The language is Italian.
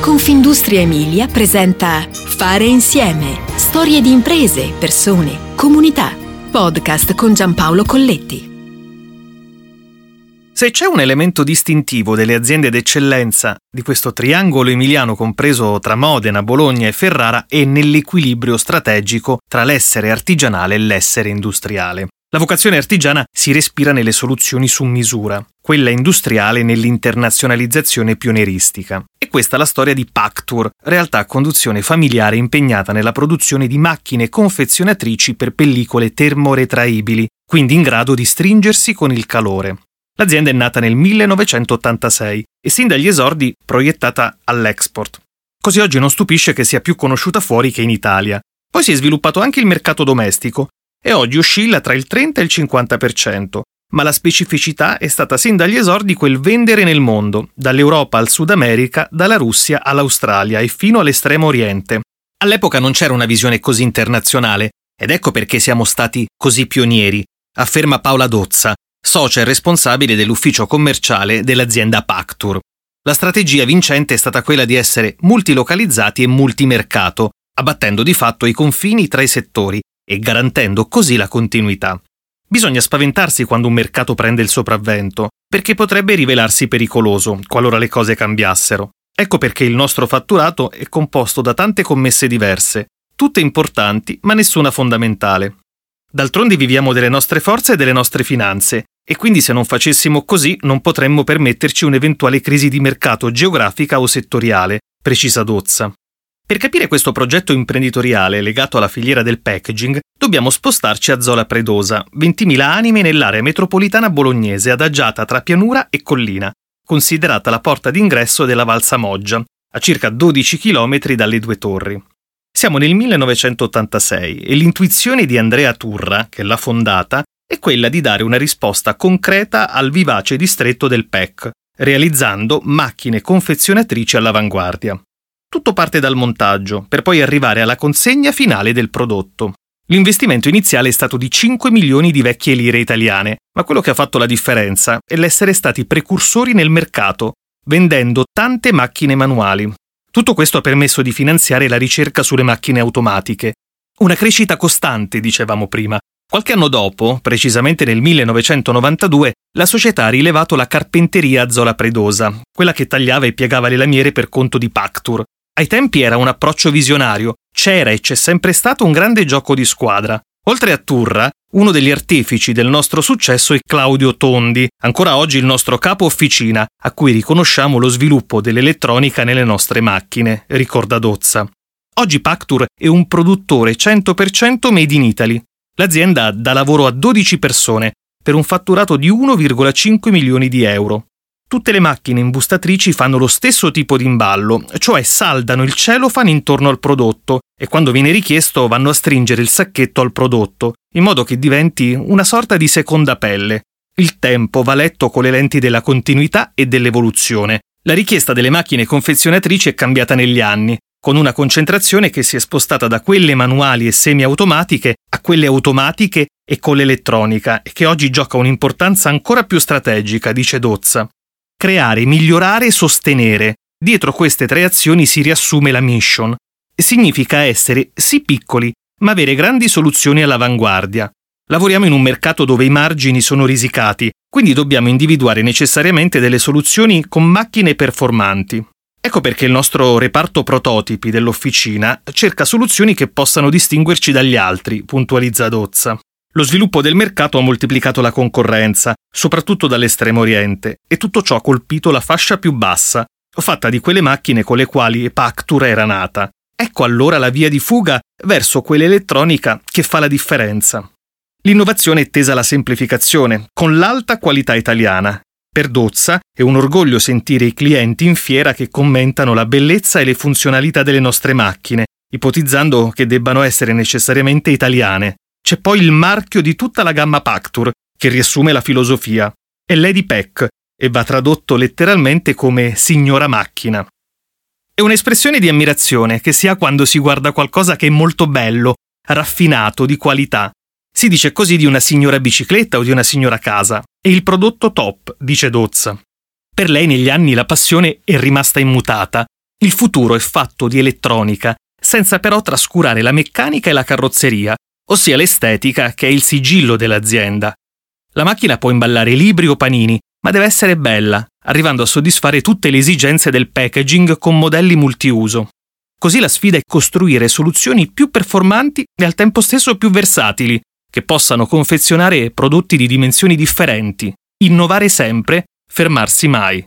Confindustria Emilia presenta Fare insieme. Storie di imprese, persone, comunità. Podcast con Giampaolo Colletti. Se c'è un elemento distintivo delle aziende d'eccellenza di questo triangolo emiliano compreso tra Modena, Bologna e Ferrara è nell'equilibrio strategico tra l'essere artigianale e l'essere industriale. La vocazione artigiana si respira nelle soluzioni su misura, quella industriale nell'internazionalizzazione pionieristica. Questa la storia di Pactur, realtà a conduzione familiare impegnata nella produzione di macchine confezionatrici per pellicole termoretraibili, quindi in grado di stringersi con il calore. L'azienda è nata nel 1986 e sin dagli esordi proiettata all'export. Così oggi non stupisce che sia più conosciuta fuori che in Italia. Poi si è sviluppato anche il mercato domestico, e oggi oscilla tra il 30 e il 50%, ma la specificità è stata sin dagli esordi quel vendere nel mondo, dall'Europa al Sud America, dalla Russia all'Australia e fino all'estremo oriente. All'epoca non c'era una visione così internazionale, ed ecco perché siamo stati così pionieri, afferma Paola Dozza, socia e responsabile dell'ufficio commerciale dell'azienda Pactur. La strategia vincente è stata quella di essere multilocalizzati e multimercato, abbattendo di fatto i confini tra i settori e garantendo così la continuità. Bisogna spaventarsi quando un mercato prende il sopravvento, perché potrebbe rivelarsi pericoloso qualora le cose cambiassero. Ecco perché il nostro fatturato è composto da tante commesse diverse, tutte importanti ma nessuna fondamentale. D'altronde viviamo delle nostre forze e delle nostre finanze, e quindi se non facessimo così non potremmo permetterci un'eventuale crisi di mercato geografica o settoriale, precisa Dozza. Per capire questo progetto imprenditoriale legato alla filiera del packaging, dobbiamo spostarci a Zola Predosa, 20.000 anime nell'area metropolitana bolognese adagiata tra pianura e collina, considerata la porta d'ingresso della Valsa Moggia, a circa 12 km dalle due torri. Siamo nel 1986 e l'intuizione di Andrea Turra, che l'ha fondata, è quella di dare una risposta concreta al vivace distretto del PEC, realizzando macchine confezionatrici all'avanguardia. Tutto parte dal montaggio, per poi arrivare alla consegna finale del prodotto. L'investimento iniziale è stato di 5 milioni di vecchie lire italiane, ma quello che ha fatto la differenza è l'essere stati precursori nel mercato, vendendo tante macchine manuali. Tutto questo ha permesso di finanziare la ricerca sulle macchine automatiche. Una crescita costante, dicevamo prima. Qualche anno dopo, precisamente nel 1992, la società ha rilevato la carpenteria Zola Predosa, quella che tagliava e piegava le lamiere per conto di Pactur, ai tempi era un approccio visionario, c'era e c'è sempre stato un grande gioco di squadra. Oltre a Turra, uno degli artefici del nostro successo è Claudio Tondi, ancora oggi il nostro capo officina, a cui riconosciamo lo sviluppo dell'elettronica nelle nostre macchine, ricorda Dozza. Oggi Pactur è un produttore 100% made in Italy. L'azienda dà lavoro a 12 persone, per un fatturato di 1,5 milioni di euro. Tutte le macchine imbustatrici fanno lo stesso tipo di imballo, cioè saldano il celofan intorno al prodotto e quando viene richiesto vanno a stringere il sacchetto al prodotto, in modo che diventi una sorta di seconda pelle. Il tempo va letto con le lenti della continuità e dell'evoluzione. La richiesta delle macchine confezionatrici è cambiata negli anni, con una concentrazione che si è spostata da quelle manuali e semiautomatiche a quelle automatiche e con l'elettronica, e che oggi gioca un'importanza ancora più strategica, dice Dozza creare, migliorare e sostenere. Dietro queste tre azioni si riassume la mission. Significa essere sì piccoli, ma avere grandi soluzioni all'avanguardia. Lavoriamo in un mercato dove i margini sono risicati, quindi dobbiamo individuare necessariamente delle soluzioni con macchine performanti. Ecco perché il nostro reparto prototipi dell'officina cerca soluzioni che possano distinguerci dagli altri, puntualizza Dozza. Lo sviluppo del mercato ha moltiplicato la concorrenza, soprattutto dall'estremo oriente, e tutto ciò ha colpito la fascia più bassa, fatta di quelle macchine con le quali Pactur era nata. Ecco allora la via di fuga verso quell'elettronica che fa la differenza. L'innovazione è tesa alla semplificazione, con l'alta qualità italiana. Per Dozza è un orgoglio sentire i clienti in fiera che commentano la bellezza e le funzionalità delle nostre macchine, ipotizzando che debbano essere necessariamente italiane. C'è poi il marchio di tutta la gamma Pactur, che riassume la filosofia. È Lady Peck e va tradotto letteralmente come signora macchina. È un'espressione di ammirazione che si ha quando si guarda qualcosa che è molto bello, raffinato, di qualità. Si dice così di una signora bicicletta o di una signora casa. È il prodotto top, dice Dozza. Per lei negli anni la passione è rimasta immutata Il futuro è fatto di elettronica, senza però trascurare la meccanica e la carrozzeria, ossia l'estetica che è il sigillo dell'azienda. La macchina può imballare libri o panini, ma deve essere bella, arrivando a soddisfare tutte le esigenze del packaging con modelli multiuso. Così la sfida è costruire soluzioni più performanti e al tempo stesso più versatili, che possano confezionare prodotti di dimensioni differenti, innovare sempre, fermarsi mai.